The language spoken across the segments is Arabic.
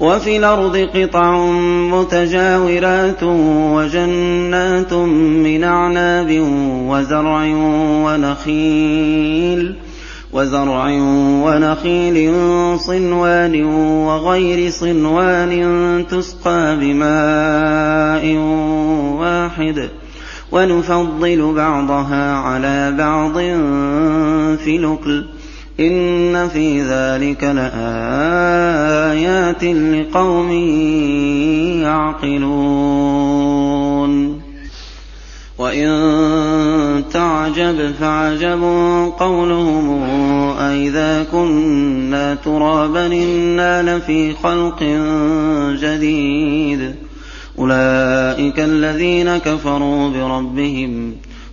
وفي الأرض قطع متجاورات وجنات من أعناب وزرع ونخيل وزرع ونخيل صنوان وغير صنوان تسقى بماء واحد ونفضل بعضها على بعض في الأكل إن في ذلك لآيات لقوم يعقلون وإن تعجب فعجب قولهم أئذا كنا ترابا إنا لفي خلق جديد أولئك الذين كفروا بربهم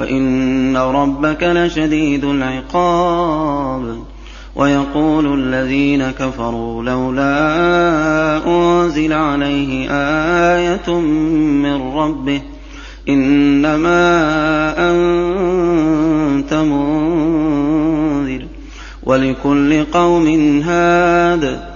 وإن ربك لشديد العقاب ويقول الذين كفروا لولا أنزل عليه آية من ربه إنما أنت منذر ولكل قوم هاد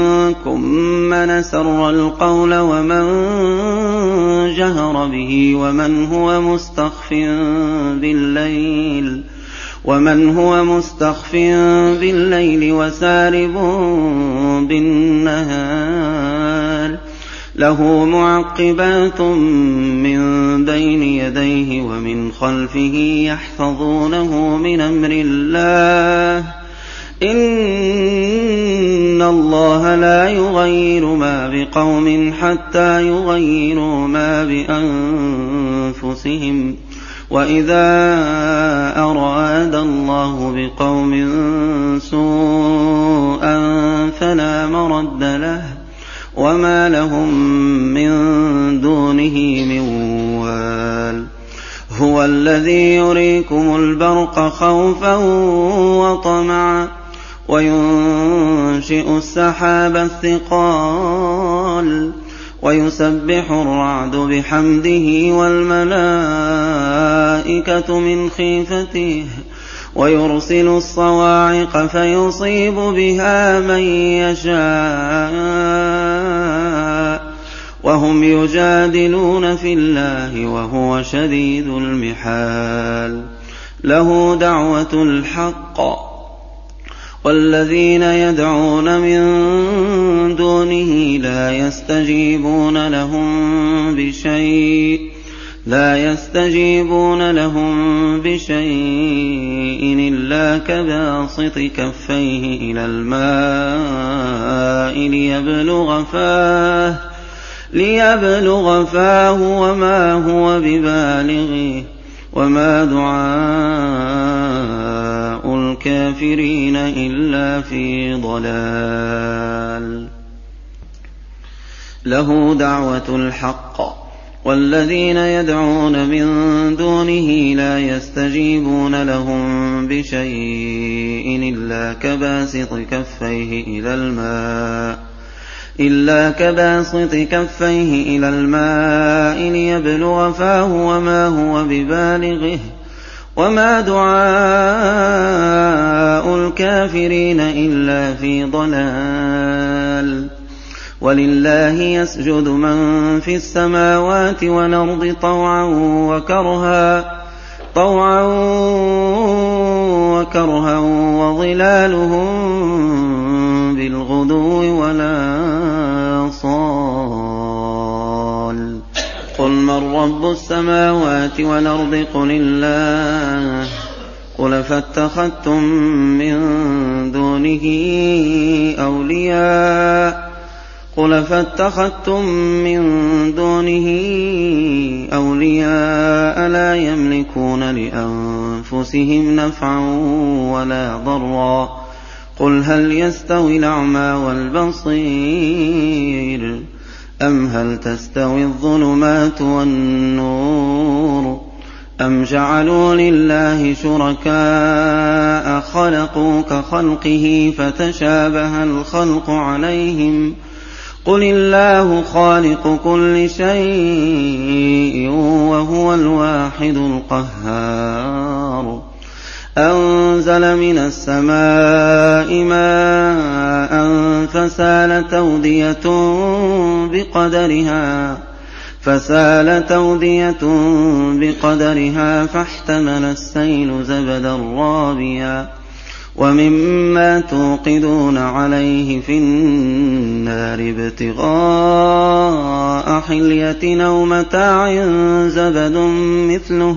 منكم من سر القول ومن جهر به ومن هو مستخف بالليل ومن هو مستخف بالليل وسارب بالنهار له معقبات من بين يديه ومن خلفه يحفظونه من أمر الله ان الله لا يغير ما بقوم حتى يغيروا ما بانفسهم واذا اراد الله بقوم سوءا فلا مرد له وما لهم من دونه من وال هو الذي يريكم البرق خوفا وطمعا وينشئ السحاب الثقال ويسبح الرعد بحمده والملائكة من خيفته ويرسل الصواعق فيصيب بها من يشاء وهم يجادلون في الله وهو شديد المحال له دعوة الحق والذين يدعون من دون دونه لا يستجيبون لهم بشيء لا يستجيبون لهم بشيء إلا كباسط كفيه إلى الماء ليبلغ فاه ليبلغ فاه وما هو ببالغه وما دعاء الكافرين إلا في ضلال. له دعوة الحق والذين يدعون من دونه لا يستجيبون لهم بشيء إلا كباسط كفيه إلى الماء إلا كباسط كفيه إلى الماء ليبلغ فاه وما هو ببالغه. وما دعاء الكافرين إلا في ضلال ولله يسجد من في السماوات والأرض طوعا وكرها طوعا وكرها وظلالهم بالغدو ولا قل رب السماوات والأرض قل الله قل فاتخذتم من دونه أولياء قل فاتخذتم من دونه أولياء لا يملكون لأنفسهم نفعا ولا ضرا قل هل يستوي الأعمى والبصير أم هل تستوي الظلمات والنور أم جعلوا لله شركاء خلقوا كخلقه فتشابه الخلق عليهم ۖ قل الله خالق كل شيء وهو الواحد القهار أنزل من السماء ماء فسالت أودية بقدرها فسال تودية بقدرها فاحتمل السيل زبدا رابيا. ومما توقدون عليه في النار ابتغاء حلية أو متاع زبد مثله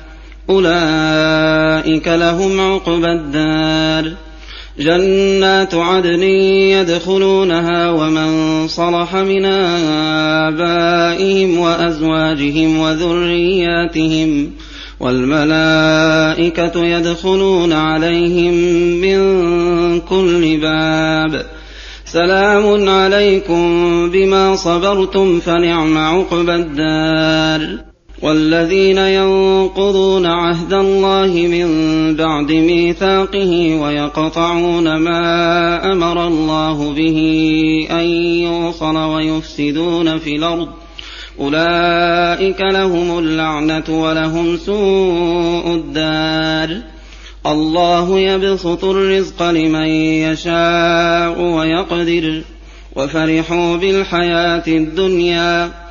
أولئك لهم عقبى الدار. جنات عدن يدخلونها ومن صلح من آبائهم وأزواجهم وذرياتهم والملائكة يدخلون عليهم من كل باب. سلام عليكم بما صبرتم فنعم عقبى الدار. والذين ينقضون عهد الله من بعد ميثاقه ويقطعون ما أمر الله به أن يوصل ويفسدون في الأرض. أولئك لهم اللعنة ولهم سوء الدار. الله يبسط الرزق لمن يشاء ويقدر. وفرحوا بالحياة الدنيا.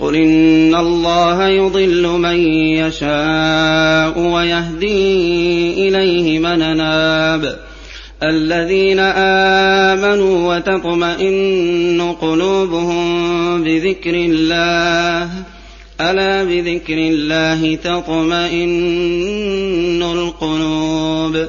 قل إن الله يضل من يشاء ويهدي إليه من ناب الذين آمنوا وتطمئن قلوبهم بذكر الله ألا بذكر الله تطمئن القلوب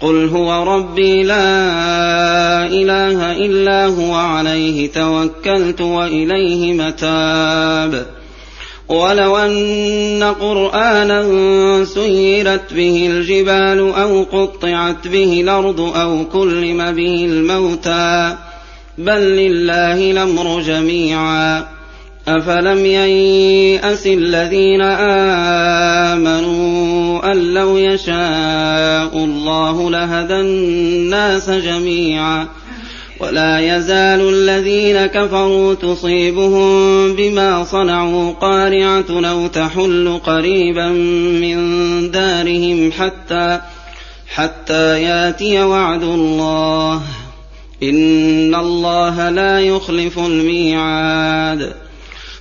قل هو ربي لا اله الا هو عليه توكلت واليه متاب ولو ان قرانا سيرت به الجبال أو قطعت به الأرض أو كلم به الموتى بل لله الامر جميعا أفلم ييأس الذين آمنوا أن لو يشاء الله لهدى الناس جميعا. ولا يزال الذين كفروا تصيبهم بما صنعوا قارعة أو تحل قريبا من دارهم حتى حتى ياتي وعد الله. إن الله لا يخلف الميعاد.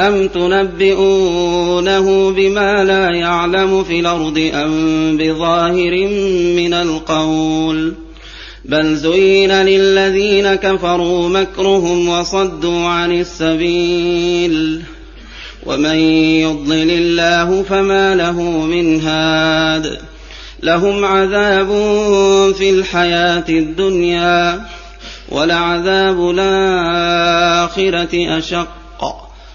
أم تنبئونه بما لا يعلم في الأرض أم بظاهر من القول بل زين للذين كفروا مكرهم وصدوا عن السبيل ومن يضلل الله فما له من هاد لهم عذاب في الحياة الدنيا ولعذاب الآخرة أشق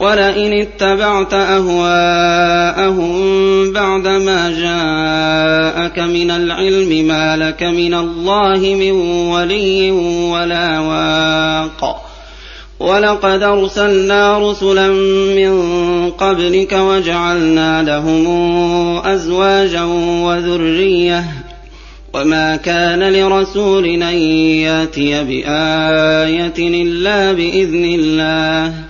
ولئن اتبعت أهواءهم بعدما جاءك من العلم ما لك من الله من ولي ولا واق. ولقد أرسلنا رسلا من قبلك وجعلنا لهم أزواجا وذرية. وما كان لرسول أن يأتي بآية إلا بإذن الله.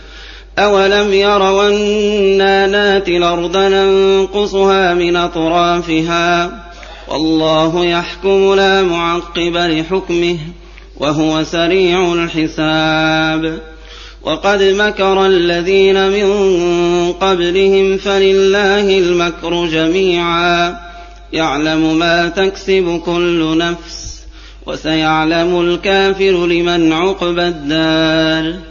أولم يروا أنا ناتي الأرض ننقصها من أطرافها؟ والله يحكم لا معقب لحكمه وهو سريع الحساب. وقد مكر الذين من قبلهم فلله المكر جميعا. يعلم ما تكسب كل نفس وسيعلم الكافر لمن عقبى الدار.